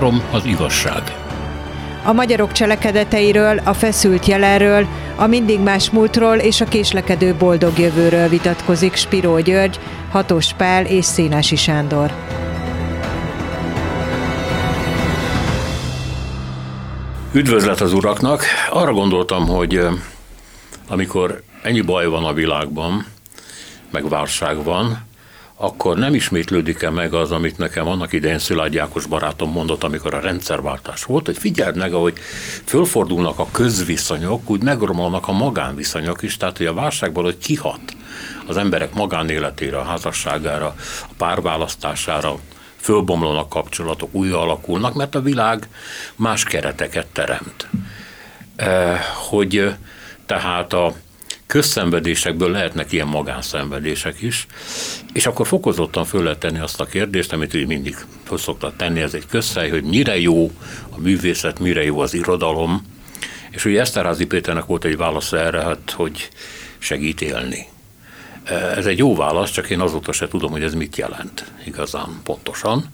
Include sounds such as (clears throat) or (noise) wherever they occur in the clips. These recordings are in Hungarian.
Három az igazság. A magyarok cselekedeteiről, a feszült jelenről, a mindig más múltról és a késlekedő boldog jövőről vitatkozik Spiró György, Hatos Pál és Szénási Sándor. Üdvözlet az uraknak! Arra gondoltam, hogy amikor ennyi baj van a világban, meg válság van, akkor nem ismétlődik-e meg az, amit nekem annak idején Szilágy Jákos barátom mondott, amikor a rendszerváltás volt, hogy figyeld meg, ahogy fölfordulnak a közviszonyok, úgy megromolnak a magánviszonyok is, tehát hogy a válságból, hogy kihat az emberek magánéletére, a házasságára, a párválasztására, fölbomlanak kapcsolatok, újra alakulnak, mert a világ más kereteket teremt. Eh, hogy tehát a közszenvedésekből lehetnek ilyen magánszenvedések is, és akkor fokozottan föl lehet tenni azt a kérdést, amit ő mindig szoktak tenni, ez egy közhely, hogy mire jó a művészet, mire jó az irodalom, és ugye Eszterházi Péternek volt egy válasz erre, hát, hogy segít élni. Ez egy jó válasz, csak én azóta se tudom, hogy ez mit jelent igazán pontosan.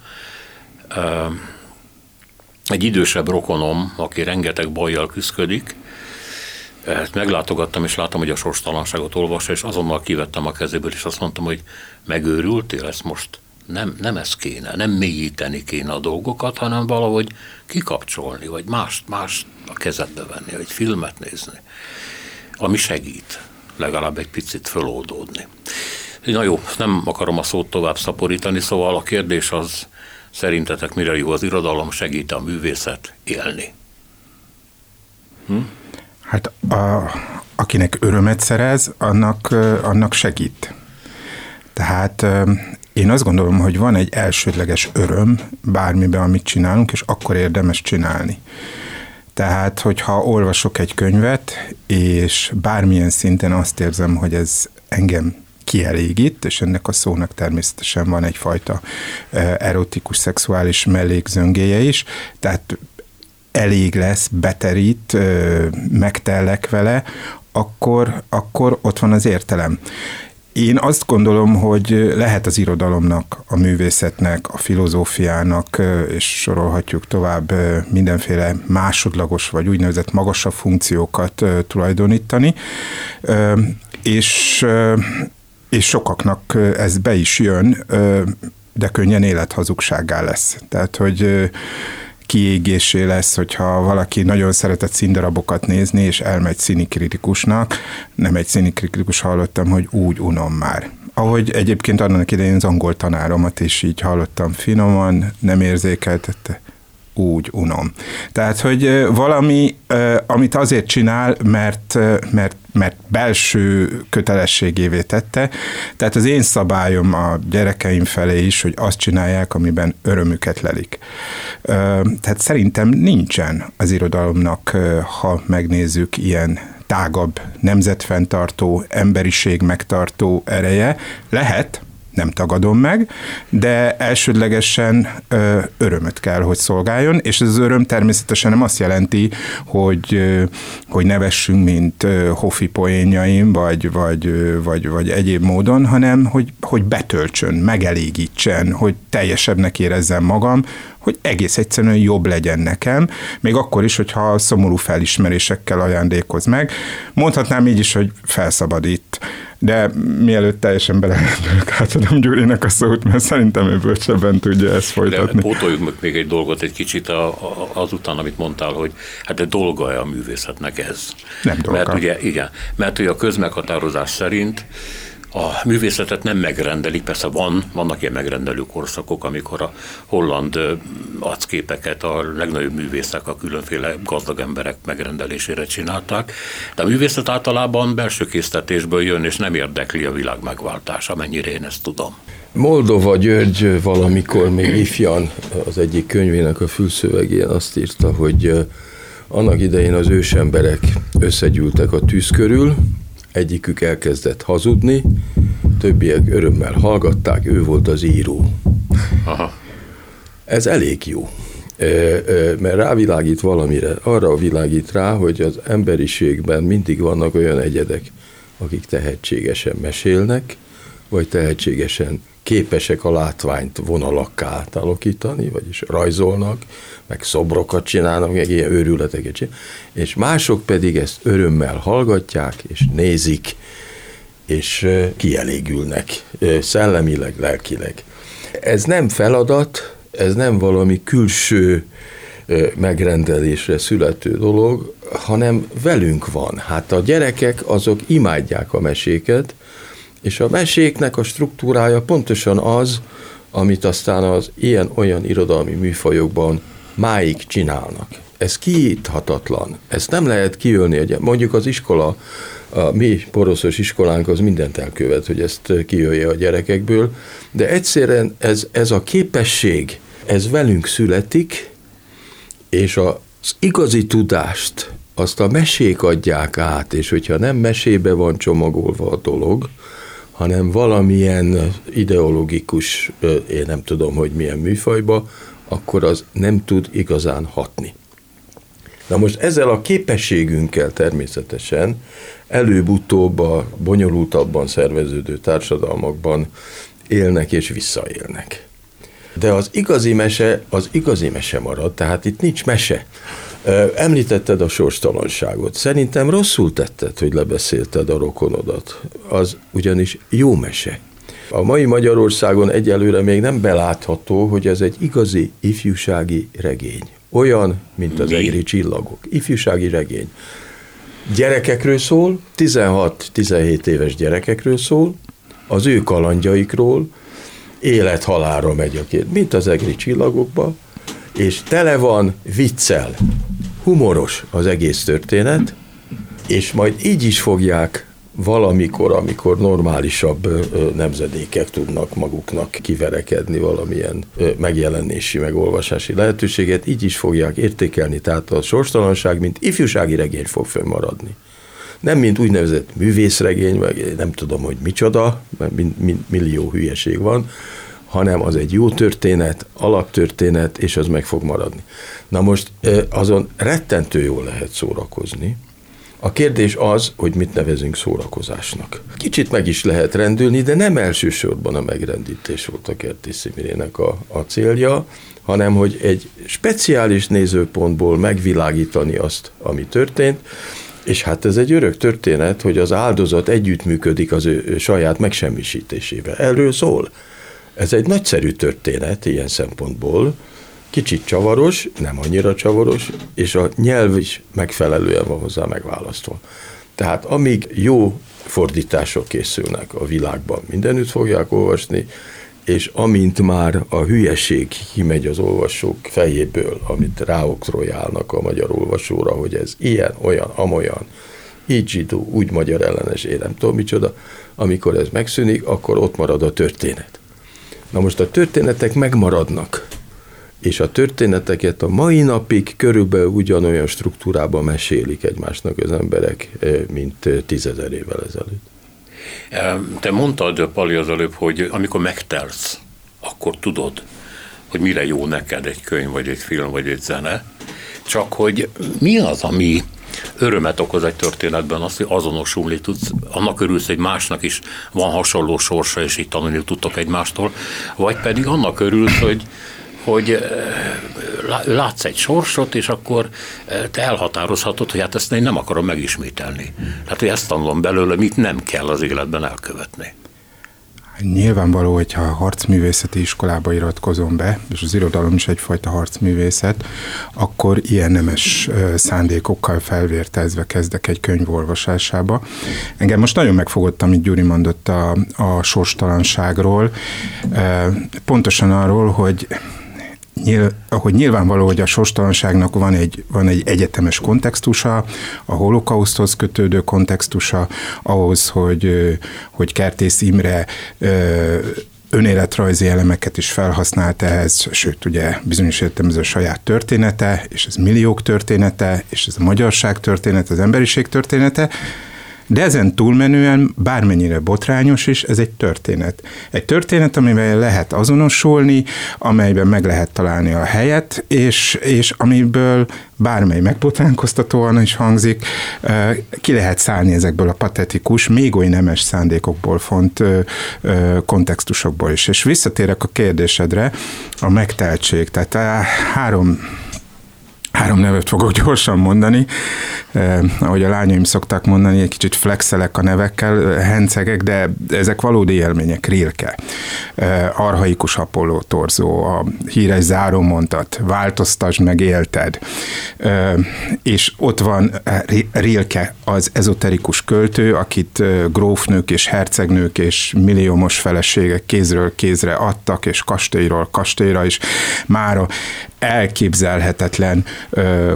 Egy idősebb rokonom, aki rengeteg bajjal küzdik, ezt meglátogattam, és láttam, hogy a sorstalanságot olvassa, és azonnal kivettem a kezéből, és azt mondtam, hogy megőrültél, ezt most nem, nem ez kéne, nem mélyíteni kéne a dolgokat, hanem valahogy kikapcsolni, vagy mást, mást a kezedbe venni, vagy filmet nézni, ami segít legalább egy picit föloldódni. Na jó, nem akarom a szót tovább szaporítani, szóval a kérdés az, szerintetek mire jó az irodalom, segít a művészet élni? Hm? Hát a, akinek örömet szerez, annak, annak segít. Tehát én azt gondolom, hogy van egy elsődleges öröm bármiben, amit csinálunk, és akkor érdemes csinálni. Tehát, hogyha olvasok egy könyvet, és bármilyen szinten azt érzem, hogy ez engem kielégít, és ennek a szónak természetesen van egyfajta erotikus, szexuális mellékzöngéje is, tehát elég lesz, beterít, megtellek vele, akkor, akkor ott van az értelem. Én azt gondolom, hogy lehet az irodalomnak, a művészetnek, a filozófiának, és sorolhatjuk tovább mindenféle másodlagos vagy úgynevezett magasabb funkciókat tulajdonítani, és, és sokaknak ez be is jön, de könnyen élethazugságá lesz. Tehát, hogy kiégésé lesz, hogyha valaki nagyon szeretett színdarabokat nézni, és elmegy színikritikusnak. Nem egy színikritikus hallottam, hogy úgy unom már. Ahogy egyébként annak idején az angol tanáromat is így hallottam finoman, nem érzékeltette, úgy unom. Tehát, hogy valami, amit azért csinál, mert, mert, mert belső kötelességévé tette, tehát az én szabályom a gyerekeim felé is, hogy azt csinálják, amiben örömüket lelik. Tehát szerintem nincsen az irodalomnak, ha megnézzük ilyen tágabb nemzetfenntartó, emberiség megtartó ereje. Lehet, nem tagadom meg, de elsődlegesen ö, örömöt kell, hogy szolgáljon, és ez az öröm természetesen nem azt jelenti, hogy, ö, hogy nevessünk, mint ö, hofi poénjaim, vagy, vagy, ö, vagy, vagy egyéb módon, hanem hogy, hogy betöltsön, megelégítsen, hogy teljesebbnek érezzem magam, hogy egész egyszerűen jobb legyen nekem, még akkor is, hogyha szomorú felismerésekkel ajándékoz meg. Mondhatnám így is, hogy felszabadít. De mielőtt teljesen belementünk, átadom Gyurinak a szót, mert szerintem ő bölcsebben tudja ezt folytatni. De pótoljuk meg még egy dolgot egy kicsit a, a, azután, amit mondtál, hogy hát de dolga a művészetnek ez. Nem dolga. Mert ugye, igen, mert ugye a közmeghatározás szerint a művészetet nem megrendelik, persze van, vannak ilyen megrendelő korszakok, amikor a holland arcképeket a legnagyobb művészek a különféle gazdag emberek megrendelésére csinálták, de a művészet általában belső késztetésből jön, és nem érdekli a világ megváltása, amennyire én ezt tudom. Moldova György valamikor még ifjan az egyik könyvének a fülszövegén azt írta, hogy annak idején az ősemberek összegyűltek a tűz körül, egyikük elkezdett hazudni, többiek örömmel hallgatták, ő volt az író. Aha. Ez elég jó, mert rávilágít valamire, arra világít rá, hogy az emberiségben mindig vannak olyan egyedek, akik tehetségesen mesélnek, vagy tehetségesen képesek a látványt vonalakká átalakítani, vagyis rajzolnak, meg szobrokat csinálnak, meg ilyen őrületeket csinálnak, és mások pedig ezt örömmel hallgatják, és nézik, és kielégülnek szellemileg, lelkileg. Ez nem feladat, ez nem valami külső megrendelésre születő dolog, hanem velünk van. Hát a gyerekek azok imádják a meséket, és a meséknek a struktúrája pontosan az, amit aztán az ilyen-olyan irodalmi műfajokban máig csinálnak. Ez kiíthatatlan, ezt nem lehet kiölni. Mondjuk az iskola, a mi poroszos iskolánk az mindent elkövet, hogy ezt kiölje a gyerekekből, de egyszerűen ez, ez a képesség, ez velünk születik, és az igazi tudást azt a mesék adják át, és hogyha nem mesébe van csomagolva a dolog, hanem valamilyen ideológikus, én nem tudom, hogy milyen műfajba, akkor az nem tud igazán hatni. Na most ezzel a képességünkkel természetesen előbb-utóbb a bonyolultabban szerveződő társadalmakban élnek és visszaélnek. De az igazi mese, az igazi mese marad, tehát itt nincs mese. Említetted a sorstalanságot. Szerintem rosszul tetted, hogy lebeszélted a rokonodat. Az ugyanis jó mese. A mai Magyarországon egyelőre még nem belátható, hogy ez egy igazi ifjúsági regény. Olyan, mint az Mi? egri csillagok. Ifjúsági regény. Gyerekekről szól, 16-17 éves gyerekekről szól, az ő kalandjaikról, élet-halálra megy a két, mint az egri csillagokba, és tele van viccel, humoros az egész történet, és majd így is fogják valamikor, amikor normálisabb nemzedékek tudnak maguknak kiverekedni valamilyen megjelenési, megolvasási lehetőséget, így is fogják értékelni, tehát a sorstalanság, mint ifjúsági regény fog fönnmaradni. Nem mint úgynevezett művészregény, meg nem tudom, hogy micsoda, mert millió hülyeség van, hanem az egy jó történet, alaptörténet, és az meg fog maradni. Na most azon rettentő jól lehet szórakozni. A kérdés az, hogy mit nevezünk szórakozásnak. Kicsit meg is lehet rendülni, de nem elsősorban a megrendítés volt a Kertész Szimirének a, a célja, hanem hogy egy speciális nézőpontból megvilágítani azt, ami történt, és hát ez egy örök történet, hogy az áldozat együttműködik az ő saját megsemmisítésével. Erről szól. Ez egy nagyszerű történet ilyen szempontból, kicsit csavaros, nem annyira csavaros, és a nyelv is megfelelően van hozzá megválasztva. Tehát amíg jó fordítások készülnek a világban, mindenütt fogják olvasni, és amint már a hülyeség kimegy az olvasók fejéből, amit ráoktrojálnak a magyar olvasóra, hogy ez ilyen, olyan, amolyan, így zsidó, úgy magyar ellenes, én nem tudom micsoda, amikor ez megszűnik, akkor ott marad a történet. Na most a történetek megmaradnak, és a történeteket a mai napig körülbelül ugyanolyan struktúrában mesélik egymásnak az emberek, eh, mint eh, tízezer évvel ezelőtt. Te mondtad, Pali, az előbb, hogy amikor megtelsz, akkor tudod, hogy mire jó neked egy könyv, vagy egy film, vagy egy zene, csak hogy mi az, ami örömet okoz egy történetben azt, hogy azonosulni tudsz, annak örülsz, hogy másnak is van hasonló sorsa, és itt tanulni tudtok egymástól, vagy pedig annak örülsz, hogy hogy eh, látsz egy sorsot, és akkor eh, te elhatározhatod, hogy hát ezt én nem akarom megismételni. Tehát, hogy ezt tanulom belőle, mit nem kell az életben elkövetni. Nyilvánvaló, hogyha a harcművészeti iskolába iratkozom be, és az irodalom is egyfajta harcművészet, akkor ilyen nemes szándékokkal felvértezve kezdek egy könyv olvasásába. Engem most nagyon megfogott, amit Gyuri mondott a, a sorstalanságról, pontosan arról, hogy Nyilv, ahogy nyilvánvaló, hogy a sorstalanságnak van egy, van egy egyetemes kontextusa, a holokauszthoz kötődő kontextusa, ahhoz, hogy, hogy Kertész Imre önéletrajzi elemeket is felhasznált ehhez, sőt, ugye bizonyos értelemben ez a saját története, és ez milliók története, és ez a magyarság története, az emberiség története, De ezen túlmenően bármennyire botrányos is, ez egy történet. Egy történet, amivel lehet azonosulni, amelyben meg lehet találni a helyet, és, és amiből bármely megbotránkoztatóan is hangzik, ki lehet szállni ezekből a patetikus, még oly nemes szándékokból font kontextusokból is. És visszatérek a kérdésedre, a megteltség. Tehát három három nevet fogok gyorsan mondani, eh, ahogy a lányaim szokták mondani, egy kicsit flexelek a nevekkel, hencegek, de ezek valódi élmények, Rilke, eh, arhaikus Apollo torzó, a híres zárómondat, változtasd meg élted, eh, és ott van Rilke, az ezoterikus költő, akit eh, grófnők és hercegnők és milliómos feleségek kézről kézre adtak, és kastélyról kastélyra is. Mára elképzelhetetlen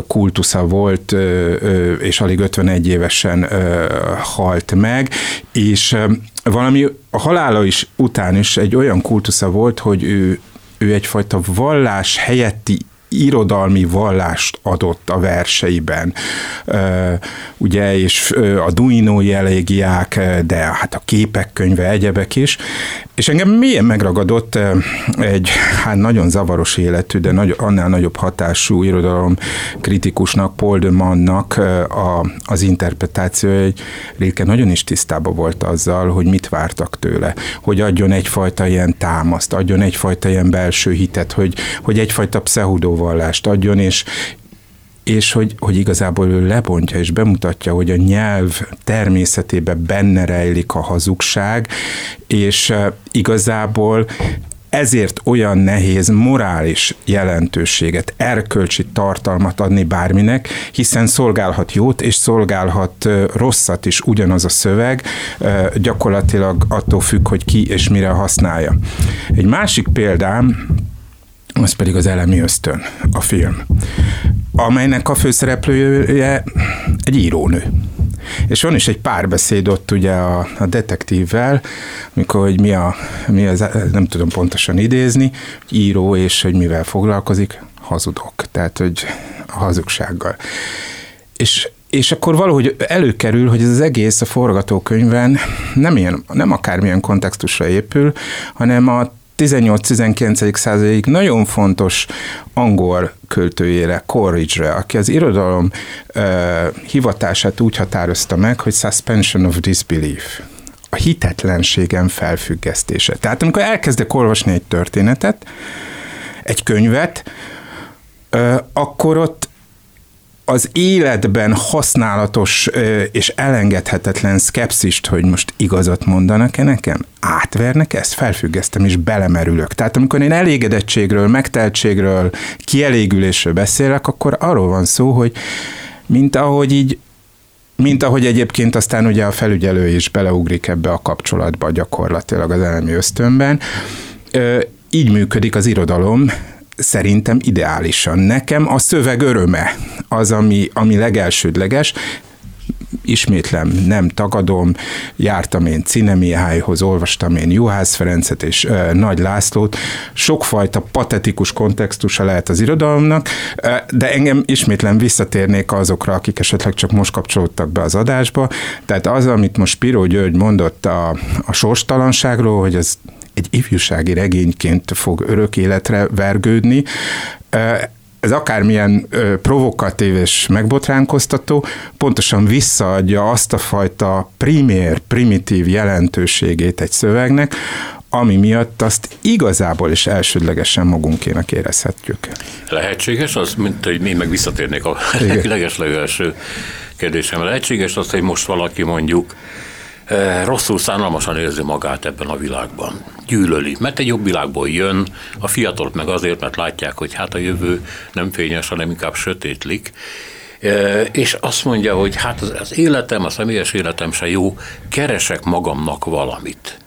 kultusza volt, és alig 51 évesen halt meg, és valami a halála is után is egy olyan kultusza volt, hogy ő, ő egyfajta vallás helyetti irodalmi vallást adott a verseiben. Ugye, és a Duino jelégiák, de hát a képek könyve, egyebek is. És engem milyen megragadott egy hát nagyon zavaros életű, de nagy, annál nagyobb hatású irodalom kritikusnak, Paul de Mannak a, az interpretációja, hogy Rilke nagyon is tisztában volt azzal, hogy mit vártak tőle, hogy adjon egyfajta ilyen támaszt, adjon egyfajta ilyen belső hitet, hogy, hogy egyfajta pseudo vallást adjon, és, és hogy, hogy igazából ő lebontja és bemutatja, hogy a nyelv természetében benne rejlik a hazugság, és igazából ezért olyan nehéz morális jelentőséget, erkölcsi tartalmat adni bárminek, hiszen szolgálhat jót és szolgálhat rosszat is ugyanaz a szöveg, gyakorlatilag attól függ, hogy ki és mire használja. Egy másik példám, az pedig az elemi ösztön, a film, amelynek a főszereplője egy írónő. És van is egy párbeszéd ott ugye a, a detektívvel, amikor hogy mi, a, mi az, nem tudom pontosan idézni, író és hogy mivel foglalkozik, hazudok, tehát hogy a hazugsággal. És és akkor valahogy előkerül, hogy ez az egész a forgatókönyvben nem, ilyen, nem akármilyen kontextusra épül, hanem a 18-19. századig nagyon fontos angol költőjére, Coleridge-re, aki az irodalom uh, hivatását úgy határozta meg, hogy suspension of disbelief a hitetlenségem felfüggesztése. Tehát amikor elkezdek olvasni egy történetet, egy könyvet, akkor ott az életben használatos és elengedhetetlen szkepszist, hogy most igazat mondanak-e nekem, átvernek ezt, felfüggesztem és belemerülök. Tehát amikor én elégedettségről, megteltségről, kielégülésről beszélek, akkor arról van szó, hogy mint ahogy így mint ahogy egyébként aztán ugye a felügyelő is beleugrik ebbe a kapcsolatba gyakorlatilag az elemi ösztönben. Így működik az irodalom, szerintem ideálisan. Nekem a szöveg öröme az, ami, ami legelsődleges, ismétlem, nem tagadom, jártam én Cinemihájhoz, olvastam én Juhász Ferencet és ö, Nagy Lászlót, sokfajta patetikus kontextusa lehet az irodalomnak, ö, de engem ismétlem visszatérnék azokra, akik esetleg csak most kapcsolódtak be az adásba, tehát az, amit most Piró György mondott a, a sorstalanságról, hogy az egy ifjúsági regényként fog örök életre vergődni. Ez akármilyen provokatív és megbotránkoztató, pontosan visszaadja azt a fajta primér, primitív jelentőségét egy szövegnek, ami miatt azt igazából is elsődlegesen magunkének érezhetjük. Lehetséges az, mint hogy én meg visszatérnék a (laughs) legeslegelső kérdésem. Lehetséges az, hogy most valaki mondjuk rosszul szánalmasan érzi magát ebben a világban. Gyűlöli, mert egy jobb világból jön, a fiatalok meg azért, mert látják, hogy hát a jövő nem fényes, hanem inkább sötétlik, és azt mondja, hogy hát az, életem, a személyes életem se jó, keresek magamnak valamit.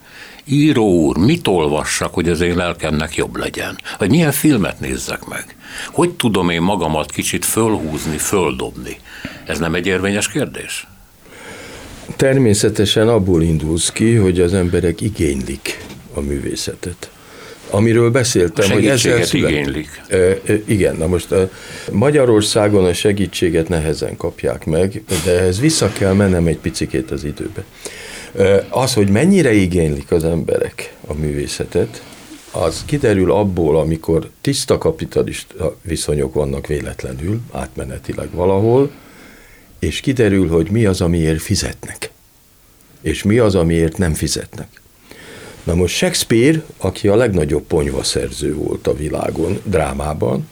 Író úr, mit olvassak, hogy az én lelkemnek jobb legyen? Vagy milyen filmet nézzek meg? Hogy tudom én magamat kicsit fölhúzni, földobni? Ez nem egy érvényes kérdés? Természetesen abból indulsz ki, hogy az emberek igénylik a művészetet. amiről beszéltem, hogy ezzel szület... igénylik. igen, na most Magyarországon a segítséget nehezen kapják meg, de ez vissza kell mennem egy picikét az időbe. Az, hogy mennyire igénylik az emberek a művészetet, az kiderül abból, amikor tiszta kapitalista viszonyok vannak véletlenül, átmenetileg valahol, és kiderül, hogy mi az, amiért fizetnek, és mi az, amiért nem fizetnek. Na most Shakespeare, aki a legnagyobb ponyvaszerző volt a világon, drámában,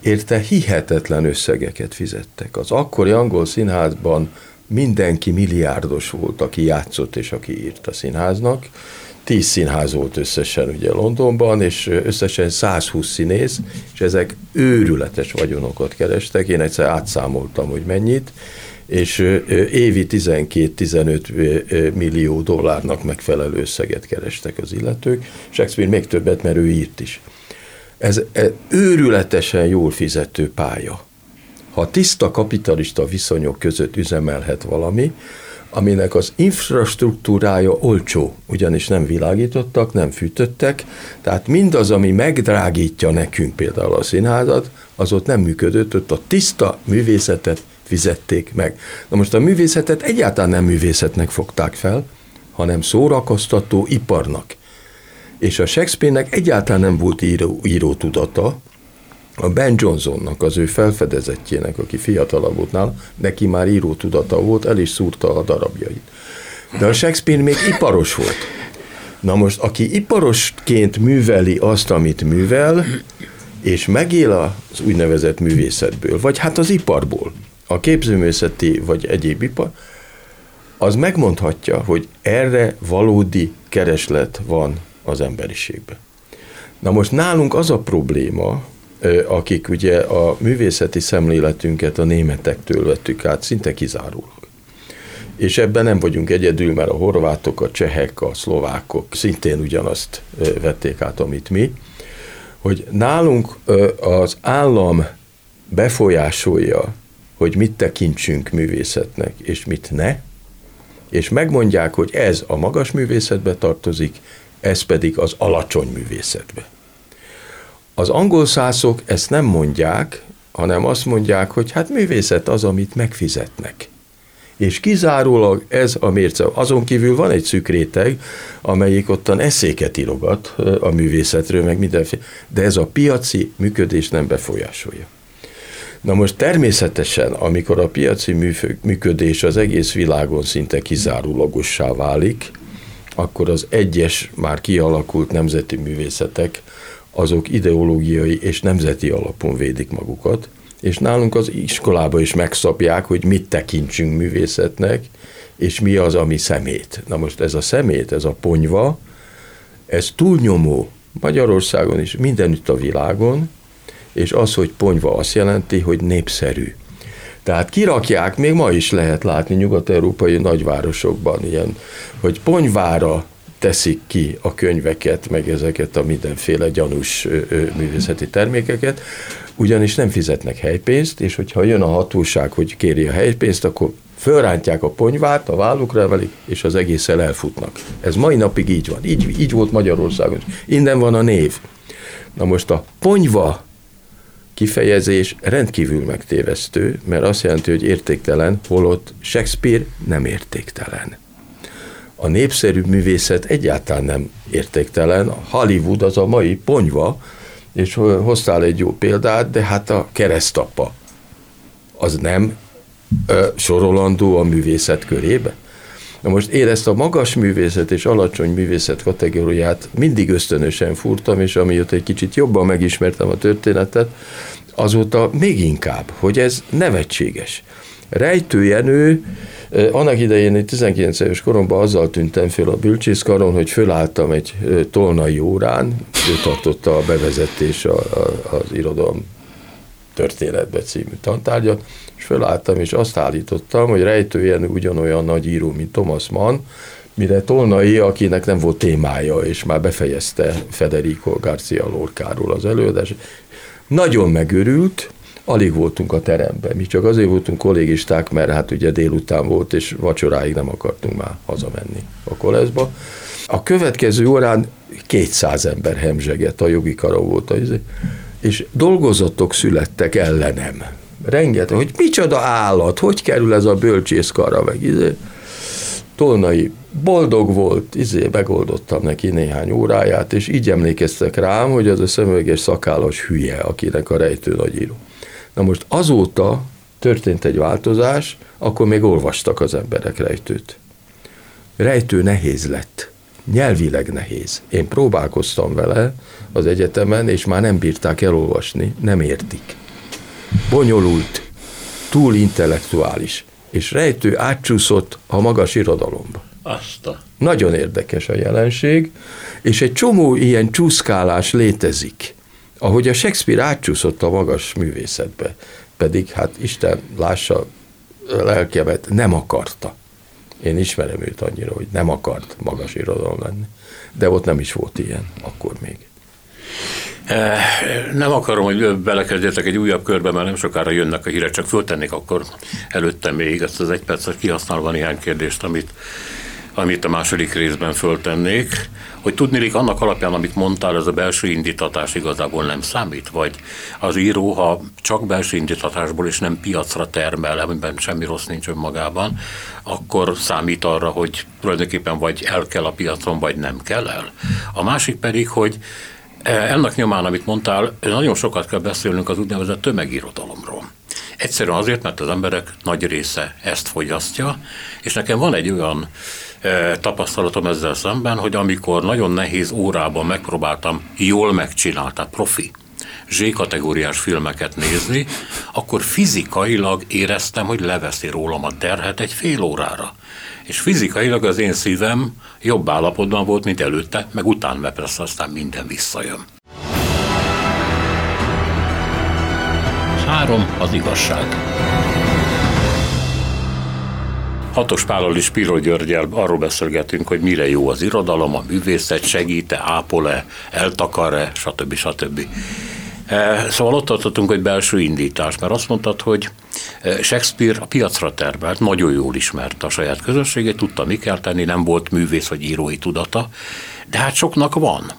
érte hihetetlen összegeket fizettek. Az akkori angol színházban mindenki milliárdos volt, aki játszott és aki írt a színháznak. Tíz színház volt összesen ugye Londonban, és összesen 120 színész, és ezek őrületes vagyonokat kerestek. Én egyszer átszámoltam, hogy mennyit, és évi 12-15 millió dollárnak megfelelő összeget kerestek az illetők. Shakespeare még többet, mert ő írt is. Ez őrületesen jól fizető pálya. Ha tiszta kapitalista viszonyok között üzemelhet valami, aminek az infrastruktúrája olcsó, ugyanis nem világítottak, nem fűtöttek, tehát mindaz, ami megdrágítja nekünk például a színházat, az ott nem működött, ott a tiszta művészetet fizették meg. Na most a művészetet egyáltalán nem művészetnek fogták fel, hanem szórakoztató iparnak. És a Shakespeare-nek egyáltalán nem volt író, író tudata, a Ben Johnsonnak, az ő felfedezettjének, aki fiatalabb volt nála, neki már író tudata volt, el is szúrta a darabjait. De a Shakespeare még iparos volt. Na most, aki iparosként műveli azt, amit művel, és megél az úgynevezett művészetből, vagy hát az iparból, a képzőművészeti vagy egyéb ipar, az megmondhatja, hogy erre valódi kereslet van az emberiségben. Na most nálunk az a probléma, akik ugye a művészeti szemléletünket a németektől vettük át, szinte kizárólag. És ebben nem vagyunk egyedül, mert a horvátok, a csehek, a szlovákok szintén ugyanazt vették át, amit mi, hogy nálunk az állam befolyásolja hogy mit tekintsünk művészetnek, és mit ne, és megmondják, hogy ez a magas művészetbe tartozik, ez pedig az alacsony művészetbe. Az angol szászok ezt nem mondják, hanem azt mondják, hogy hát művészet az, amit megfizetnek. És kizárólag ez a mérce. Azon kívül van egy szűk réteg, amelyik ottan eszéket írogat a művészetről, meg mindenféle, de ez a piaci működés nem befolyásolja. Na most természetesen, amikor a piaci működés az egész világon szinte kizárólagossá válik, akkor az egyes már kialakult nemzeti művészetek, azok ideológiai és nemzeti alapon védik magukat, és nálunk az iskolába is megszabják, hogy mit tekintsünk művészetnek, és mi az, ami szemét. Na most ez a szemét, ez a ponyva, ez túlnyomó Magyarországon is, mindenütt a világon, és az, hogy ponyva azt jelenti, hogy népszerű. Tehát kirakják, még ma is lehet látni nyugat-európai nagyvárosokban ilyen, hogy ponyvára teszik ki a könyveket, meg ezeket a mindenféle gyanús művészeti termékeket, ugyanis nem fizetnek helypénzt, és hogyha jön a hatóság, hogy kéri a helypénzt, akkor fölrántják a ponyvát, a vállukra emelik, és az egészen elfutnak. Ez mai napig így van. Így, így volt Magyarországon. Innen van a név. Na most a ponyva kifejezés rendkívül megtévesztő, mert azt jelenti, hogy értéktelen, holott Shakespeare nem értéktelen. A népszerű művészet egyáltalán nem értéktelen, Hollywood az a mai ponyva, és hoztál egy jó példát, de hát a keresztapa az nem ö, sorolandó a művészet körébe? Na most én ezt a magas művészet és alacsony művészet kategóriát mindig ösztönösen furtam, és amióta egy kicsit jobban megismertem a történetet, azóta még inkább, hogy ez nevetséges. Rejtő annak idején egy 19 éves koromban azzal tűntem föl a bölcsészkaron, hogy fölálltam egy tolnai órán, ő tartotta a bevezetés a, a, az irodalom történetbe című tantárgyat, és fölálltam, és azt állítottam, hogy Rejtő ugyanolyan nagy író, mint Thomas Mann, mire Tolnai, akinek nem volt témája, és már befejezte Federico Garcia Lorkáról az előadás, nagyon megörült, alig voltunk a teremben. Mi csak azért voltunk kollégisták, mert hát ugye délután volt, és vacsoráig nem akartunk már hazamenni a koleszba. A következő órán 200 ember hemzsegett, a jogi kara volt, és dolgozatok születtek ellenem. Rengeteg, hogy micsoda állat, hogy kerül ez a bölcsészkara, meg izé. Tolnai boldog volt, izé, megoldottam neki néhány óráját, és így emlékeztek rám, hogy az a szemüveges szakállas hülye, akinek a rejtő nagyíró. Na most azóta történt egy változás, akkor még olvastak az emberek rejtőt. Rejtő nehéz lett. Nyelvileg nehéz. Én próbálkoztam vele az egyetemen, és már nem bírták elolvasni, nem értik. Bonyolult, túl intellektuális, és rejtő átcsúszott a magas irodalomba. Azt a... Nagyon érdekes a jelenség, és egy csomó ilyen csúszkálás létezik, ahogy a Shakespeare átcsúszott a magas művészetbe, pedig hát Isten lássa lelkemet, nem akarta. Én ismerem őt annyira, hogy nem akart magas irodalom lenni. De ott nem is volt ilyen, akkor még. Eh, nem akarom, hogy belekezdjetek egy újabb körbe, mert nem sokára jönnek a hírek, csak föltennék akkor előtte még ezt az egy percet kihasználva néhány kérdést, amit amit a második részben föltennék, hogy tudnélik annak alapján, amit mondtál, ez a belső indítatás igazából nem számít, vagy az író, ha csak belső indítatásból és nem piacra termel, amiben semmi rossz nincs önmagában, akkor számít arra, hogy tulajdonképpen vagy el kell a piacon, vagy nem kell el. A másik pedig, hogy e, ennek nyomán, amit mondtál, nagyon sokat kell beszélnünk az úgynevezett tömegirodalomról. Egyszerűen azért, mert az emberek nagy része ezt fogyasztja, és nekem van egy olyan tapasztalatom ezzel szemben, hogy amikor nagyon nehéz órában megpróbáltam jól megcsinálta profi Z-kategóriás filmeket nézni, akkor fizikailag éreztem, hogy leveszi rólam a terhet egy fél órára. És fizikailag az én szívem jobb állapotban volt, mint előtte, meg utána, mert persze aztán minden visszajön. Három az igazság. Hatos Pállal és Piro Györgyel arról beszélgetünk, hogy mire jó az irodalom, a művészet, segíte, ápol-e, eltakar-e, stb. stb. E, szóval ott tartottunk, hogy belső indítás, mert azt mondtad, hogy e, Shakespeare a piacra tervelt, nagyon jól ismerte a saját közösségét, tudta, mi kell tenni, nem volt művész vagy írói tudata, de hát soknak van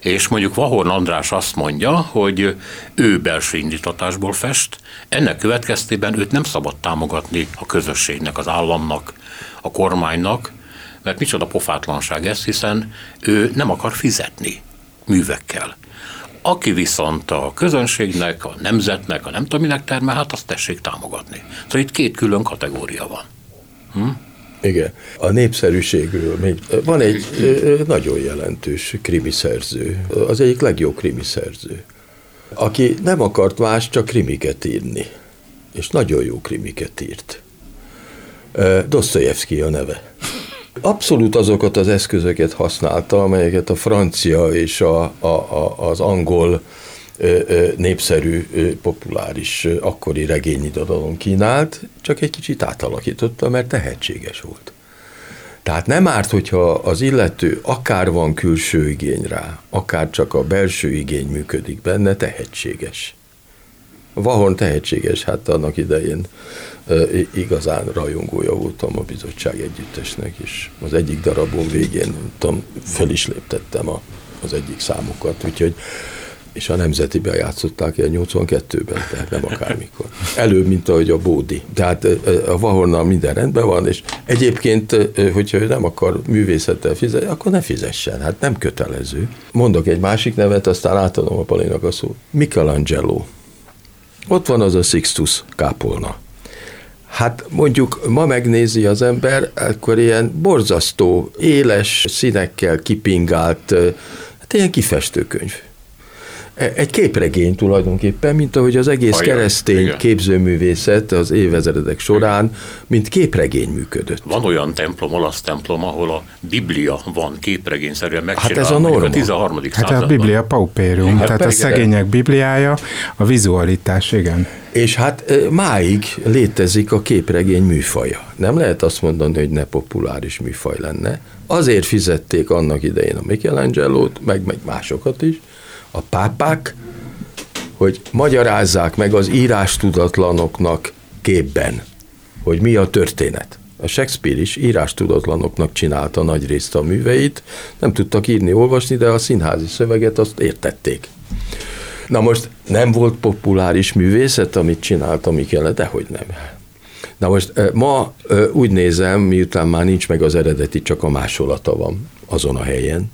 és mondjuk Vahorn András azt mondja, hogy ő belső indítatásból fest, ennek következtében őt nem szabad támogatni a közösségnek, az államnak, a kormánynak, mert micsoda pofátlanság ez, hiszen ő nem akar fizetni művekkel. Aki viszont a közönségnek, a nemzetnek, a nem tudom minek termel, hát azt tessék támogatni. Szóval itt két külön kategória van. Hm? Igen. A népszerűségről még van egy nagyon jelentős krimiszerző, az egyik legjobb krimiszerző, aki nem akart más, csak krimiket írni. És nagyon jó krimiket írt. Dostoyevsky a neve. Abszolút azokat az eszközöket használta, amelyeket a francia és a, a, a, az angol népszerű, populáris akkori regényirodalom kínált, csak egy kicsit átalakította, mert tehetséges volt. Tehát nem árt, hogyha az illető akár van külső igény rá, akár csak a belső igény működik benne, tehetséges. Vahon tehetséges, hát annak idején igazán rajongója voltam a bizottság együttesnek, és az egyik darabon végén tudom, fel is léptettem a, az egyik számokat, úgyhogy és a Nemzetiben játszották el 82-ben, tehát nem akármikor. Előbb, mint ahogy a Bódi. Tehát a Vahornal minden rendben van, és egyébként, hogyha ő nem akar művészettel fizetni, akkor ne fizessen, hát nem kötelező. Mondok egy másik nevet, aztán átadom a Palinak a szót. Michelangelo. Ott van az a Sixtus kápolna. Hát mondjuk ma megnézi az ember, akkor ilyen borzasztó, éles színekkel kipingált, hát ilyen kifestőkönyv egy képregény tulajdonképpen, mint ahogy az egész Ajaj, keresztény igen. képzőművészet az évezredek során, mint képregény működött. Van olyan templom, olasz templom, ahol a Biblia van képregényszerűen megcsinálva. Hát ez a norma. A 13. Hát században. a Biblia paupérium, hát tehát a szegények Bibliája, a vizualitás, igen. És hát máig létezik a képregény műfaja. Nem lehet azt mondani, hogy ne populáris műfaj lenne. Azért fizették annak idején a Michelangelo-t, meg, meg másokat is, a pápák, hogy magyarázzák meg az írás tudatlanoknak képben, hogy mi a történet. A Shakespeare is írástudatlanoknak csinálta nagy részt a műveit, nem tudtak írni, olvasni, de a színházi szöveget azt értették. Na most nem volt populáris művészet, amit csinált, ami kellett, dehogy nem. Na most ma úgy nézem, miután már nincs meg az eredeti, csak a másolata van azon a helyen,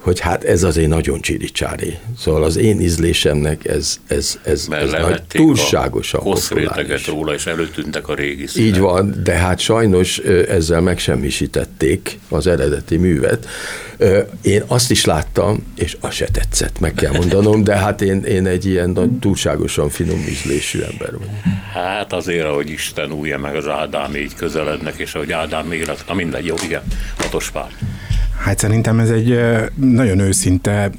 hogy hát ez azért nagyon csiricsári. Szóval az én ízlésemnek ez, ez, ez, ez nagy, túlságosan populáris. róla, és előtűntek a régi színek. Így van, de hát sajnos ezzel megsemmisítették az eredeti művet. Én azt is láttam, és az se tetszett, meg kell mondanom, de hát én, én egy ilyen nagy, túlságosan finom ízlésű ember vagyok. Hát azért, ahogy Isten újja meg az Ádám így közelednek, és ahogy Ádám élet, na mindegy, jó, igen, hatos pár. Hát szerintem ez egy nagyon őszinte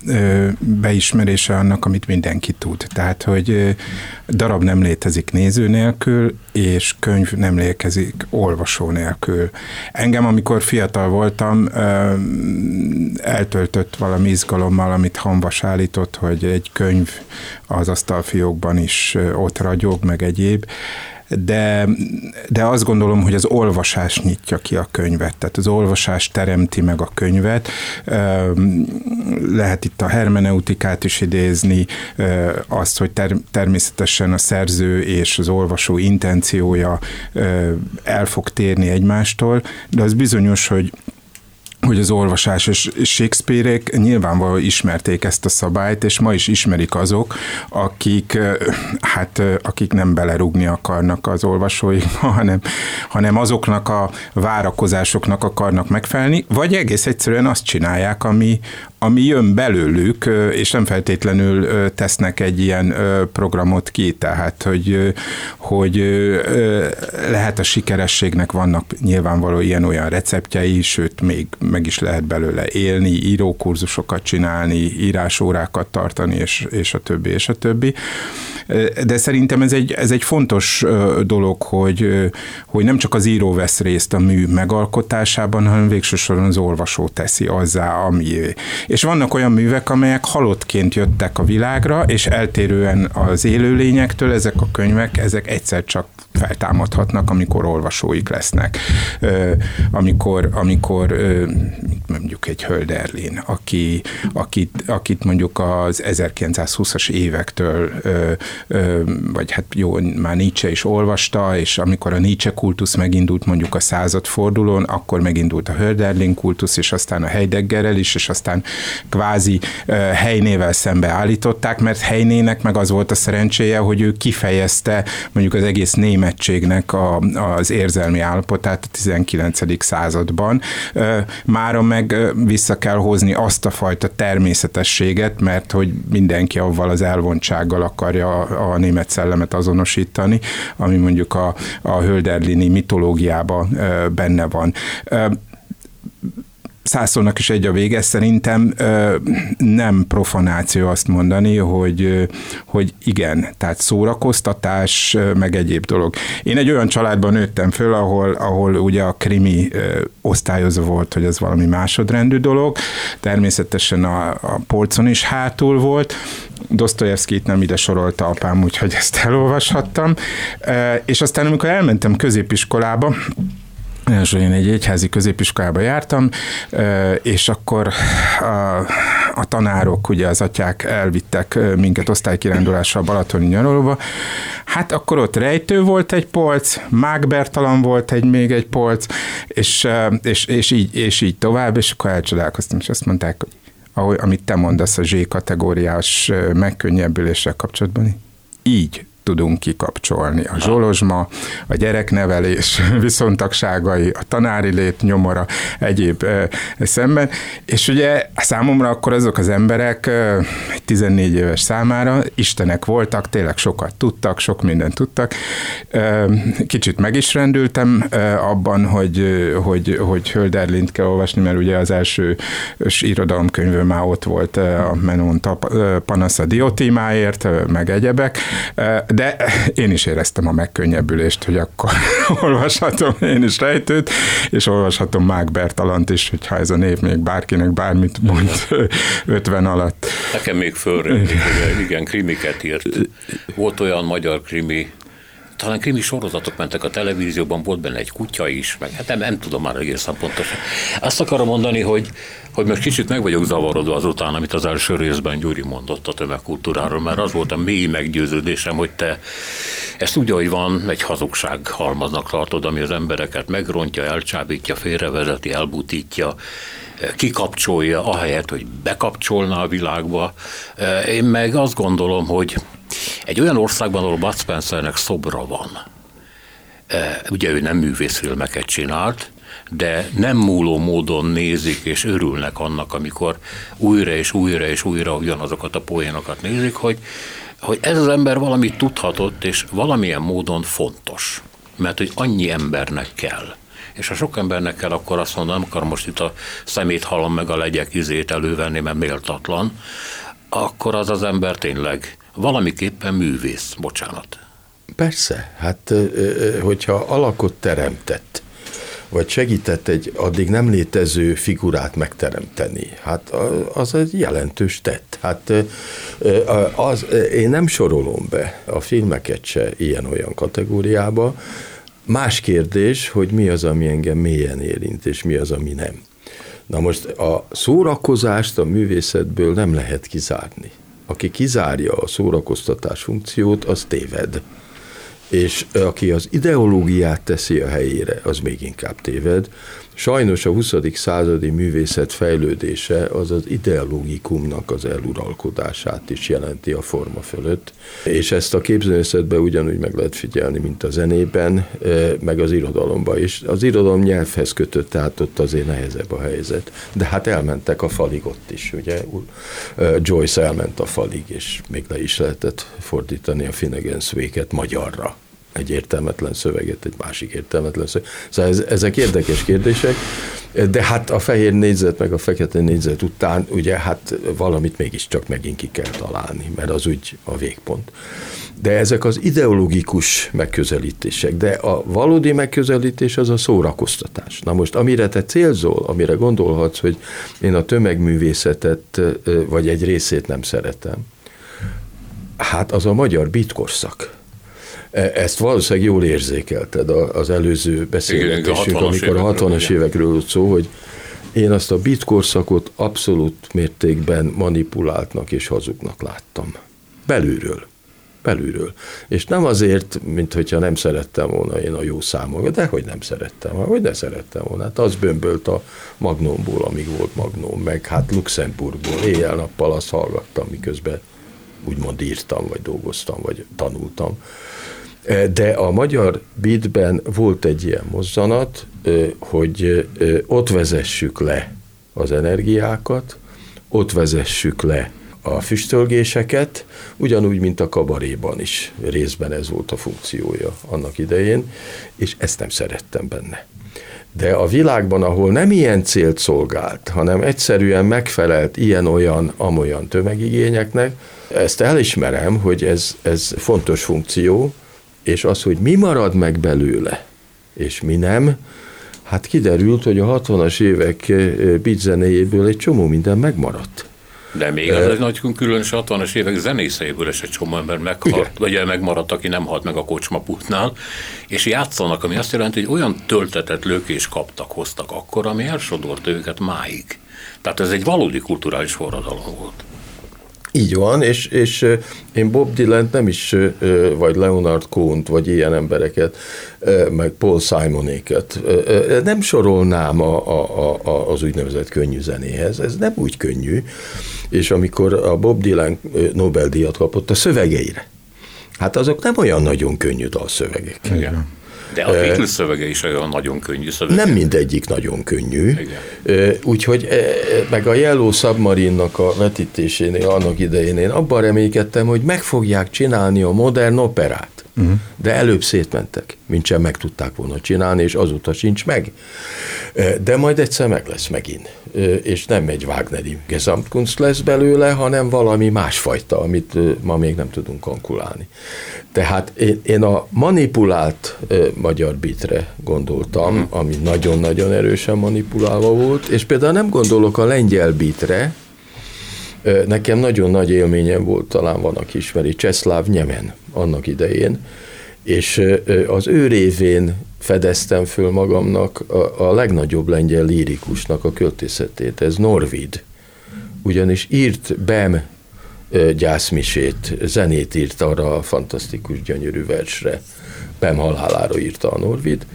beismerése annak, amit mindenki tud. Tehát, hogy darab nem létezik néző nélkül, és könyv nem létezik olvasó nélkül. Engem, amikor fiatal voltam, eltöltött valami izgalommal, amit Hanvas állított, hogy egy könyv az asztalfiókban is ott ragyog, meg egyéb de, de azt gondolom, hogy az olvasás nyitja ki a könyvet, tehát az olvasás teremti meg a könyvet. Lehet itt a hermeneutikát is idézni, azt, hogy ter, természetesen a szerző és az olvasó intenciója el fog térni egymástól, de az bizonyos, hogy hogy az olvasás és Shakespeare-ék nyilvánvalóan ismerték ezt a szabályt, és ma is ismerik azok, akik, hát, akik nem belerúgni akarnak az olvasóikba, (laughs) hanem, hanem azoknak a várakozásoknak akarnak megfelelni, vagy egész egyszerűen azt csinálják, ami, ami jön belőlük, és nem feltétlenül tesznek egy ilyen programot ki, tehát hogy, hogy lehet a sikerességnek vannak nyilvánvaló ilyen-olyan receptjei, sőt még meg is lehet belőle élni, írókurzusokat csinálni, írásórákat tartani, és, és a többi, és a többi. De szerintem ez egy, ez egy fontos dolog, hogy, hogy nem csak az író vesz részt a mű megalkotásában, hanem végső soron az olvasó teszi azzá, ami. És vannak olyan művek, amelyek halottként jöttek a világra, és eltérően az élőlényektől ezek a könyvek, ezek egyszer csak feltámadhatnak, amikor olvasóik lesznek. Amikor, amikor mondjuk egy Hölderlin, aki, akit, akit mondjuk az 1920-as évektől, vagy hát jó, már Nietzsche is olvasta, és amikor a Nietzsche kultusz megindult mondjuk a századfordulón, akkor megindult a Hölderlin kultusz, és aztán a Heideggerrel is, és aztán kvázi helynével szembe állították, mert helynének meg az volt a szerencséje, hogy ő kifejezte mondjuk az egész németségnek a, az érzelmi állapotát a 19. században. Mára meg vissza kell hozni azt a fajta természetességet, mert hogy mindenki avval az elvontsággal akarja a, a német szellemet azonosítani, ami mondjuk a, a Hölderlini mitológiában benne van százszónak is egy a vége, szerintem nem profanáció azt mondani, hogy, hogy igen, tehát szórakoztatás, meg egyéb dolog. Én egy olyan családban nőttem föl, ahol, ahol ugye a krimi osztályozó volt, hogy ez valami másodrendű dolog, természetesen a, a polcon is hátul volt, Dostoyevskit nem ide sorolta apám, úgyhogy ezt elolvashattam. És aztán, amikor elmentem középiskolába, első én egy egyházi középiskolába jártam, és akkor a, a tanárok, ugye az atyák elvittek minket osztálykirándulással Balatoni nyaralóba, hát akkor ott rejtő volt egy polc, mágbertalan volt egy még egy polc, és, és, és, így, és így tovább, és akkor elcsodálkoztam, és azt mondták, hogy ahogy, amit te mondasz a Z kategóriás megkönnyebbüléssel kapcsolatban, így tudunk kikapcsolni. A zsolozsma, a gyereknevelés (laughs) viszontagságai, a tanári lét nyomora, egyéb e, szemben. És ugye számomra akkor azok az emberek e, 14 éves számára istenek voltak, tényleg sokat tudtak, sok mindent tudtak. Kicsit meg is rendültem abban, hogy, hogy, hogy Hölderlint kell olvasni, mert ugye az első irodalomkönyvő már ott volt a Menon Panasza Diotímáért, meg egyebek, de én is éreztem a megkönnyebbülést, hogy akkor (laughs) olvashatom én is rejtőt, és olvashatom Mák Bertalant is, hogyha ez a név még bárkinek bármit mond (laughs) 50 alatt. Nekem még hogy igen, krimiket írt. Volt olyan magyar krimi talán krimi sorozatok mentek a televízióban, volt benne egy kutya is, meg hát nem, nem tudom már egészen pontosan. Azt akarom mondani, hogy, hogy most kicsit meg vagyok zavarodva azután, amit az első részben Gyuri mondott a tömegkultúráról, mert az volt a mély meggyőződésem, hogy te ezt úgy, ahogy van, egy hazugság halmaznak tartod, ami az embereket megrontja, elcsábítja, félrevezeti, elbutítja, kikapcsolja, ahelyett, hogy bekapcsolna a világba. Én meg azt gondolom, hogy egy olyan országban, ahol Bud Spencernek szobra van, ugye ő nem művészfilmeket csinált, de nem múló módon nézik és örülnek annak, amikor újra és újra és újra ugyanazokat a poénokat nézik, hogy, hogy ez az ember valamit tudhatott, és valamilyen módon fontos. Mert hogy annyi embernek kell. És ha sok embernek kell, akkor azt mondom, nem akar most itt a szemét halom meg a legyek izét elővenni, mert méltatlan, akkor az az ember tényleg valamiképpen művész, bocsánat. Persze, hát hogyha alakot teremtett, vagy segített egy addig nem létező figurát megteremteni. Hát az egy jelentős tett. Hát az, én nem sorolom be a filmeket se ilyen-olyan kategóriába. Más kérdés, hogy mi az, ami engem mélyen érint, és mi az, ami nem. Na most a szórakozást a művészetből nem lehet kizárni. Aki kizárja a szórakoztatás funkciót, az téved és aki az ideológiát teszi a helyére, az még inkább téved. Sajnos a 20. századi művészet fejlődése az az ideológikumnak az eluralkodását is jelenti a forma fölött, és ezt a képzőművészetben ugyanúgy meg lehet figyelni, mint a zenében, meg az irodalomban is. Az irodalom nyelvhez kötött, tehát ott azért nehezebb a helyzet. De hát elmentek a falig ott is, ugye? Joyce elment a falig, és még le is lehetett fordítani a Finnegan's magyarra egy értelmetlen szöveget, egy másik értelmetlen szöveget. Szóval ez, ezek érdekes kérdések, de hát a fehér négyzet meg a fekete négyzet után ugye hát valamit mégiscsak megint ki kell találni, mert az úgy a végpont. De ezek az ideológikus megközelítések, de a valódi megközelítés az a szórakoztatás. Na most, amire te célzol, amire gondolhatsz, hogy én a tömegművészetet vagy egy részét nem szeretem, hát az a magyar bitkorszak ezt valószínűleg jól érzékelted az előző beszélgetésünk, amikor a 60-as évekről volt szó, hogy én azt a bit korszakot abszolút mértékben manipuláltnak és hazugnak láttam. Belülről. Belülről. És nem azért, mint hogyha nem szerettem volna én a jó számokat, de hogy nem szerettem, hogy ne szerettem volna. Hát az bömbölt a Magnómból, amíg volt Magnóm, meg hát Luxemburgból, éjjel-nappal azt hallgattam, miközben úgymond írtam, vagy dolgoztam, vagy tanultam. De a magyar beatben volt egy ilyen mozzanat, hogy ott vezessük le az energiákat, ott vezessük le a füstölgéseket, ugyanúgy, mint a kabaréban is részben ez volt a funkciója annak idején, és ezt nem szerettem benne. De a világban, ahol nem ilyen célt szolgált, hanem egyszerűen megfelelt ilyen-olyan, amolyan tömegigényeknek, ezt elismerem, hogy ez, ez fontos funkció, és az, hogy mi marad meg belőle, és mi nem, hát kiderült, hogy a 60-as évek eh, beat egy csomó minden megmaradt. De még az egy nagy különös 60-as évek zenészeiből is egy csomó ember meghalt, vagy megmaradt, aki nem halt meg a kocsmaputnál, és játszanak, ami azt jelenti, hogy olyan töltetett lökés kaptak, hoztak akkor, ami elsodort őket máig. Tehát ez egy valódi kulturális forradalom volt. Így van, és, és én Bob dylan nem is, vagy Leonard cohen vagy ilyen embereket, meg Paul Simonéket nem sorolnám a, a, a, az úgynevezett könnyű zenéhez, ez nem úgy könnyű, és amikor a Bob Dylan Nobel-díjat kapott a szövegeire, hát azok nem olyan nagyon könnyű dalszövegek. Igen. De a Beatles szövege is olyan nagyon könnyű szövege. Nem mindegyik nagyon könnyű. Igen. Úgyhogy meg a Yellow Submarine-nak a vetítésénél annak idején én abban reménykedtem, hogy meg fogják csinálni a modern operát. Uh-huh. De előbb szétmentek, mint sem meg tudták volna csinálni, és azóta sincs meg. De majd egyszer meg lesz megint. És nem egy Wagneri Gesamtkunst lesz belőle, hanem valami másfajta, amit ma még nem tudunk kalkulálni. Tehát én, én a manipulált magyar bitre gondoltam, uh-huh. ami nagyon-nagyon erősen manipulálva volt, és például nem gondolok a lengyel bitre, Nekem nagyon nagy élményem volt, talán van, aki ismeri, Cseszláv Nyemen annak idején, És az ő révén fedeztem föl magamnak a, a legnagyobb lengyel lírikusnak a költészetét, ez Norvid. Ugyanis írt Bem gyászmisét, zenét írt arra a fantasztikus, gyönyörű versre. Bem halálára írta a Norvid,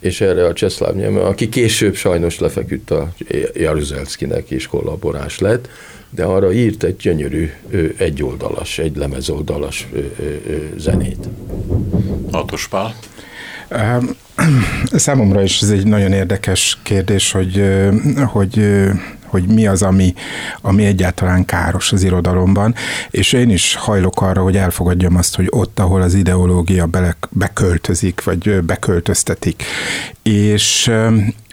és erre a Cseszláv Nyelme, aki később sajnos lefeküdt a Jaruzelszkinek és kollaborás lett, de arra írt egy gyönyörű egyoldalas, egy lemezoldalas zenét. Hatos Pál? (clears throat) Számomra is ez egy nagyon érdekes kérdés, hogy, hogy hogy mi az, ami, ami egyáltalán káros az irodalomban, és én is hajlok arra, hogy elfogadjam azt, hogy ott, ahol az ideológia bele, beköltözik, vagy beköltöztetik. És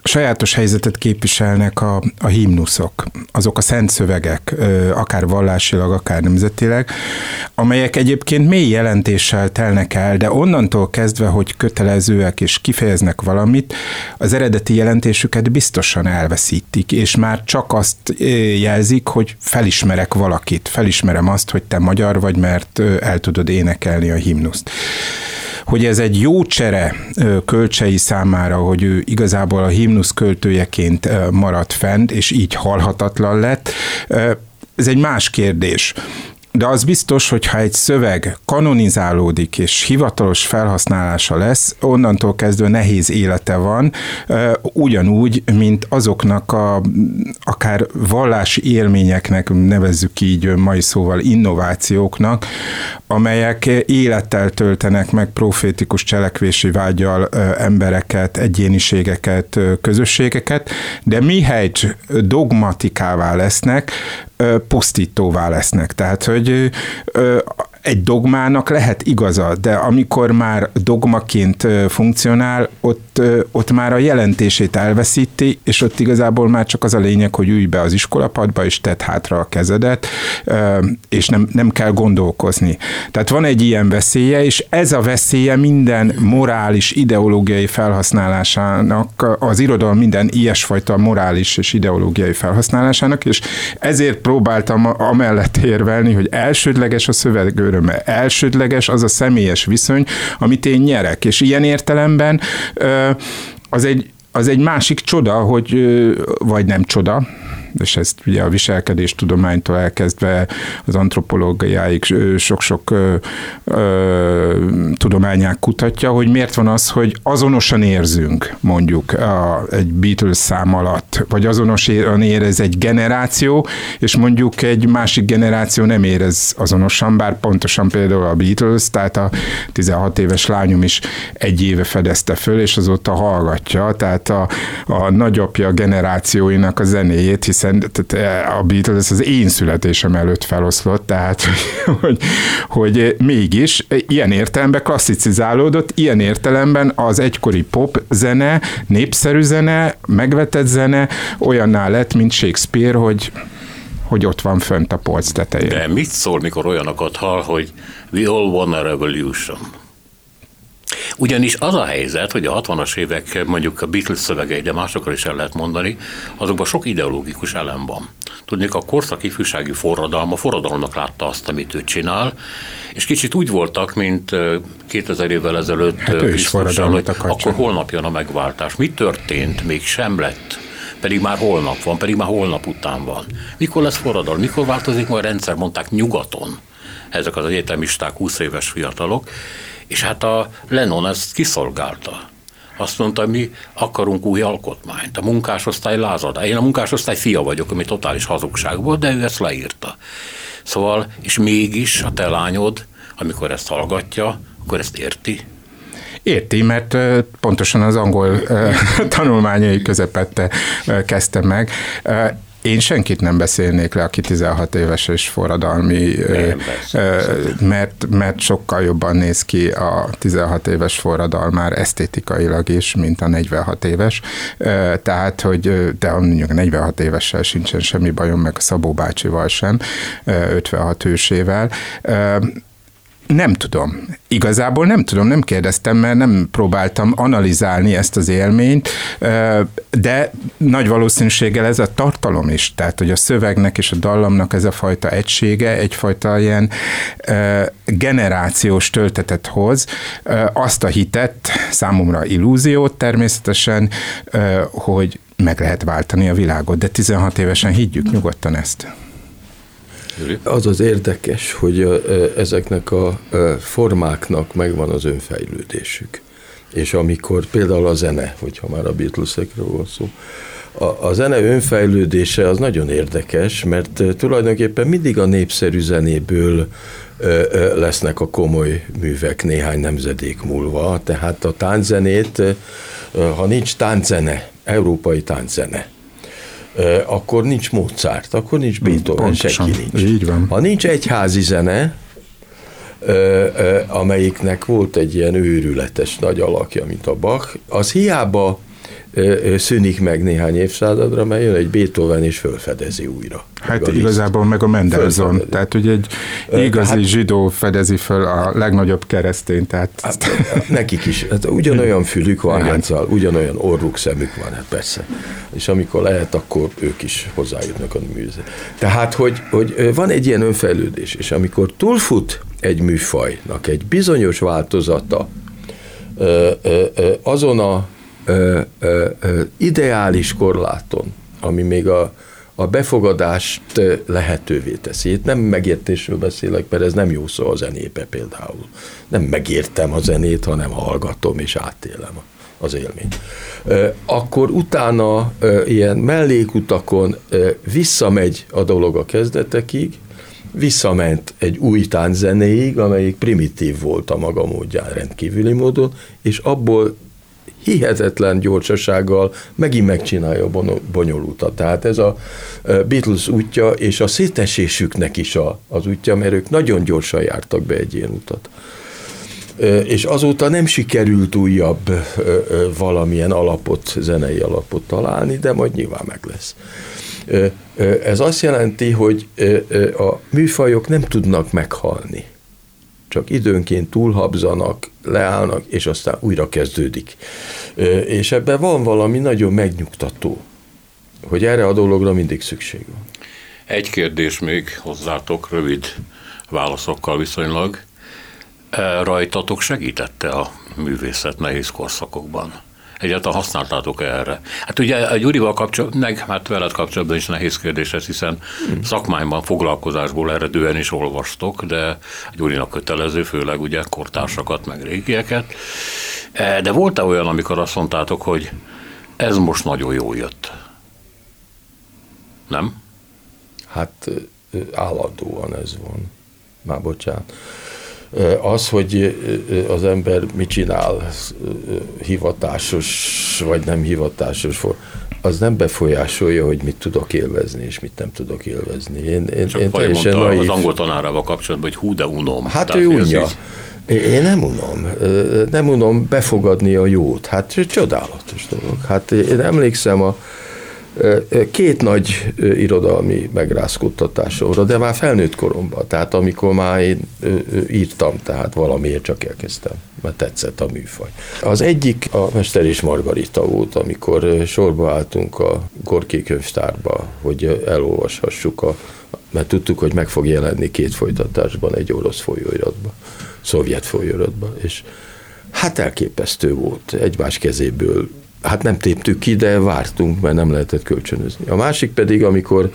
sajátos helyzetet képviselnek a, a himnuszok, azok a szent szövegek, akár vallásilag, akár nemzetileg, amelyek egyébként mély jelentéssel telnek el, de onnantól kezdve, hogy kötelezőek és kifejeznek valamit, az eredeti jelentésüket biztosan elveszítik, és már csak azt jelzik, hogy felismerek valakit, felismerem azt, hogy te magyar vagy, mert el tudod énekelni a himnuszt hogy ez egy jó csere kölcsei számára, hogy ő igazából a himnusz költőjeként maradt fent, és így halhatatlan lett, ez egy más kérdés. De az biztos, hogy ha egy szöveg kanonizálódik és hivatalos felhasználása lesz, onnantól kezdve nehéz élete van, ugyanúgy, mint azoknak a akár vallási élményeknek, nevezzük így mai szóval innovációknak, amelyek élettel töltenek meg profétikus cselekvési vágyal embereket, egyéniségeket, közösségeket, de mihelyt dogmatikává lesznek, pusztítóvá lesznek. Tehát, hogy egy dogmának lehet igaza, de amikor már dogmaként funkcionál, ott, ott már a jelentését elveszíti, és ott igazából már csak az a lényeg, hogy ülj be az iskolapadba, és tedd hátra a kezedet, és nem, nem kell gondolkozni. Tehát van egy ilyen veszélye, és ez a veszélye minden morális, ideológiai felhasználásának, az irodalom minden ilyesfajta morális és ideológiai felhasználásának, és ezért próbáltam amellett érvelni, hogy elsődleges a szöveg öröme. Elsődleges az a személyes viszony, amit én nyerek. És ilyen értelemben az egy, az egy másik csoda, hogy, vagy nem csoda, és ezt ugye a viselkedés tudománytól elkezdve az antropológiáig sok-sok tudományák kutatja, hogy miért van az, hogy azonosan érzünk mondjuk a, egy Beatles szám alatt, vagy azonosan érez egy generáció, és mondjuk egy másik generáció nem érez azonosan, bár pontosan például a Beatles, tehát a 16 éves lányom is egy éve fedezte föl, és azóta hallgatja, tehát a, a nagyapja generációinak a zenéjét, hisz hiszen tehát eh, a Beatles az én születésem előtt feloszlott, tehát hogy, hogy mégis ilyen értelemben klasszicizálódott, ilyen értelemben az egykori pop zene, népszerű zene, megvetett zene olyanná lett, mint Shakespeare, hogy hogy ott van fönt a polc tetején. De mit szól, mikor olyanokat hall, hogy we all want a revolution? Ugyanis az a helyzet, hogy a 60-as évek mondjuk a Beatles szövegei, de másokról is el lehet mondani, azokban sok ideológikus elem van. Tudnék, a korszak ifjúsági forradalma forradalomnak látta azt, amit ő csinál, és kicsit úgy voltak, mint 2000 évvel ezelőtt hát is hogy akkor holnap jön a megváltás. Mi történt? Még sem lett pedig már holnap van, pedig már holnap után van. Mikor lesz forradalom, mikor változik majd a rendszer, mondták nyugaton ezek az egyetemisták, 20 éves fiatalok, és hát a Lennon ezt kiszolgálta. Azt mondta, mi akarunk új alkotmányt. A munkásosztály lázad. Én a munkásosztály fia vagyok, ami totális hazugság volt, de ő ezt leírta. Szóval, és mégis a te lányod, amikor ezt hallgatja, akkor ezt érti, Érti, mert pontosan az angol (laughs) tanulmányai közepette kezdte meg. Én senkit nem beszélnék le, aki 16 éves és forradalmi, nem, mert, mert sokkal jobban néz ki a 16 éves forradal már esztétikailag is, mint a 46 éves. Tehát, hogy de mondjuk a 46 évessel sincsen semmi bajom, meg a Szabó bácsival sem, 56 hősével Nem tudom. Igazából nem tudom, nem kérdeztem, mert nem próbáltam analizálni ezt az élményt, de nagy valószínűséggel ez a tartalom is, tehát hogy a szövegnek és a dallamnak ez a fajta egysége egyfajta ilyen generációs töltetet hoz, azt a hitet, számomra illúziót természetesen, hogy meg lehet váltani a világot, de 16 évesen higgyük nyugodtan ezt. Az az érdekes, hogy ezeknek a formáknak megvan az önfejlődésük. És amikor például a zene, hogyha már a Beatlesekről van szó, a, a zene önfejlődése az nagyon érdekes, mert tulajdonképpen mindig a népszerű zenéből lesznek a komoly művek néhány nemzedék múlva. Tehát a tánczenét, ha nincs tánczene, európai tánczene, akkor nincs Mozart, akkor nincs Beethoven, Pontosan. senki nincs. Így van. Ha nincs egyházi zene, amelyiknek volt egy ilyen őrületes nagy alakja, mint a Bach, az hiába szűnik meg néhány évszázadra, mert jön egy Beethoven és fölfedezi újra. Hát meg igazából meg a Mendelssohn, tehát hogy egy igazi hát, zsidó fedezi föl a legnagyobb keresztény, tehát... Hát, nekik is, hát ugyanolyan fülük van, Hánccal, ugyanolyan orruk, szemük van, hát persze. És amikor lehet, akkor ők is hozzájutnak a műző. Tehát, hogy, hogy van egy ilyen önfejlődés, és amikor túlfut egy műfajnak egy bizonyos változata, azon a ö, ö, ideális korláton, ami még a, a befogadást lehetővé teszi. Itt nem megértésről beszélek, mert ez nem jó szó a zenébe például. Nem megértem a zenét, hanem hallgatom és átélem az élményt. Akkor utána ilyen mellékutakon visszamegy a dolog a kezdetekig, visszament egy új tánczenéig, amelyik primitív volt a maga módján rendkívüli módon, és abból hihetetlen gyorsasággal megint megcsinálja a bonyolultat. Tehát ez a Beatles útja, és a szétesésüknek is a, az útja, mert ők nagyon gyorsan jártak be egy ilyen utat. És azóta nem sikerült újabb valamilyen alapot, zenei alapot találni, de majd nyilván meg lesz. Ez azt jelenti, hogy a műfajok nem tudnak meghalni csak időnként túlhabzanak, leállnak, és aztán újra kezdődik. És ebben van valami nagyon megnyugtató, hogy erre a dologra mindig szükség van. Egy kérdés még hozzátok, rövid válaszokkal viszonylag. Rajtatok segítette a művészet nehéz korszakokban? Egyáltalán használtátok erre? Hát ugye a Gyurival kapcsolatban, meg hát veled kapcsolatban is nehéz kérdés ez, hiszen hmm. szakmányban, foglalkozásból eredően is olvastok, de Gyurinak kötelező, főleg ugye kortársakat, meg régieket. E, de volt-e olyan, amikor azt mondtátok, hogy ez most nagyon jó jött? Nem? Hát állandóan ez van. Már bocsánat. Az, hogy az ember mit csinál, hivatásos vagy nem hivatásos, az nem befolyásolja, hogy mit tudok élvezni, és mit nem tudok élvezni. Én, én, Csak én teljesen naív. az angol tanárával kapcsolatban, hogy hú, de unom. Hát Tehát, ő unja. Én nem unom. Nem unom befogadni a jót. Hát csodálatos dolog. Hát én emlékszem a két nagy irodalmi megrázkódtatásomra, de már felnőtt koromban, tehát amikor már én írtam, tehát valamiért csak elkezdtem, mert tetszett a műfaj. Az egyik a Mester és Margarita volt, amikor sorba álltunk a Gorki könyvtárba, hogy elolvashassuk a mert tudtuk, hogy meg fog jelenni két folytatásban egy orosz folyóiratban, szovjet folyóiratban, és hát elképesztő volt egymás kezéből hát nem téptük ki, de vártunk, mert nem lehetett kölcsönözni. A másik pedig, amikor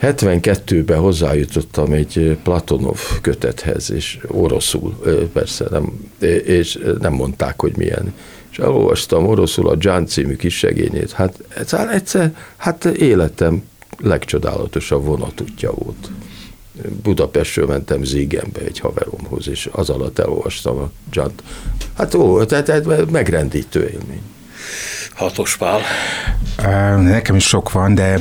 72-ben hozzájutottam egy Platonov kötethez, és oroszul, persze, nem, és nem mondták, hogy milyen. És elolvastam oroszul a John című kis segényét. Hát egyszer, egyszer hát életem legcsodálatosabb vonatútja volt. Budapestről mentem Zigenbe egy haveromhoz, és az alatt elolvastam a John-t. Hát ó, tehát, tehát megrendítő élmény. Hatos. Nekem is sok van, de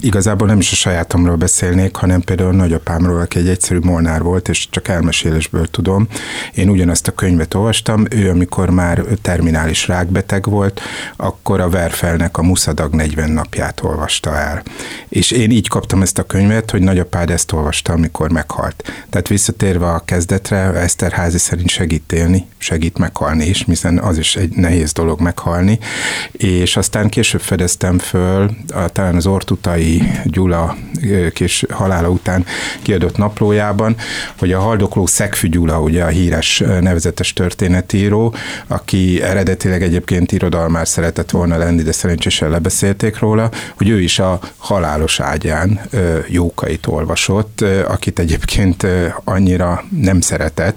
igazából nem is a sajátomról beszélnék, hanem például a nagyapámról, aki egy egyszerű molnár volt, és csak elmesélésből tudom. Én ugyanazt a könyvet olvastam, ő amikor már terminális rákbeteg volt, akkor a Verfelnek a Muszadag 40 napját olvasta el. És én így kaptam ezt a könyvet, hogy nagyapád ezt olvasta, amikor meghalt. Tehát visszatérve a kezdetre, Eszterházi szerint segít élni, segít meghalni is, hiszen az is egy nehéz dolog meghalni, és aztán később fedeztem föl, a, talán az Ortutai Gyula kés halála után kiadott naplójában, hogy a haldokló Szegfű Gyula, ugye a híres nevezetes történetíró, aki eredetileg egyébként irodalmár szeretett volna lenni, de szerencsésen lebeszélték róla, hogy ő is a halálos ágyán jókait olvasott, akit egyébként annyira nem szeretett,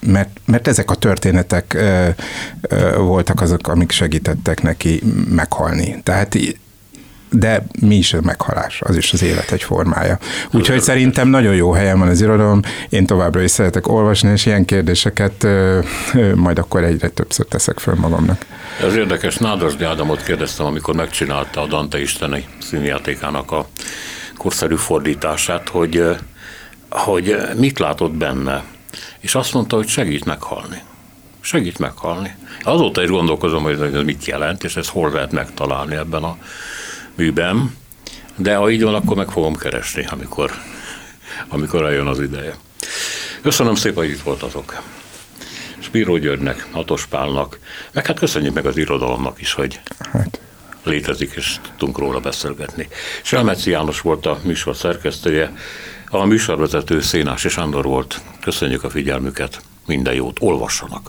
mert, mert ezek a történetek voltak azok, amik segítettek neki meghalni. Tehát de mi is a meghalás, az is az élet egy formája. Úgyhogy szerintem nagyon jó helyen van az irodalom, én továbbra is szeretek olvasni, és ilyen kérdéseket majd akkor egyre többször teszek föl magamnak. Ez érdekes, Nádasdi Ádámot kérdeztem, amikor megcsinálta a Dante isteni színjátékának a korszerű fordítását, hogy, hogy mit látott benne, és azt mondta, hogy segít meghalni. Segít meghalni. Azóta is gondolkozom, hogy ez mit jelent, és ezt hol lehet megtalálni ebben a műben, de ha így van, akkor meg fogom keresni, amikor, amikor eljön az ideje. Köszönöm szépen, hogy itt voltatok. Spíró Györgynek, Hatos Pálnak, meg hát köszönjük meg az irodalomnak is, hogy hát. létezik, és tudtunk róla beszélgetni. Selmeci János volt a műsor szerkesztője, a műsorvezető Szénás és Andor volt. Köszönjük a figyelmüket, minden jót, olvassanak!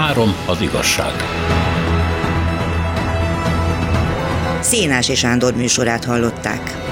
Három az igazság. Szénás és Ándor műsorát hallották.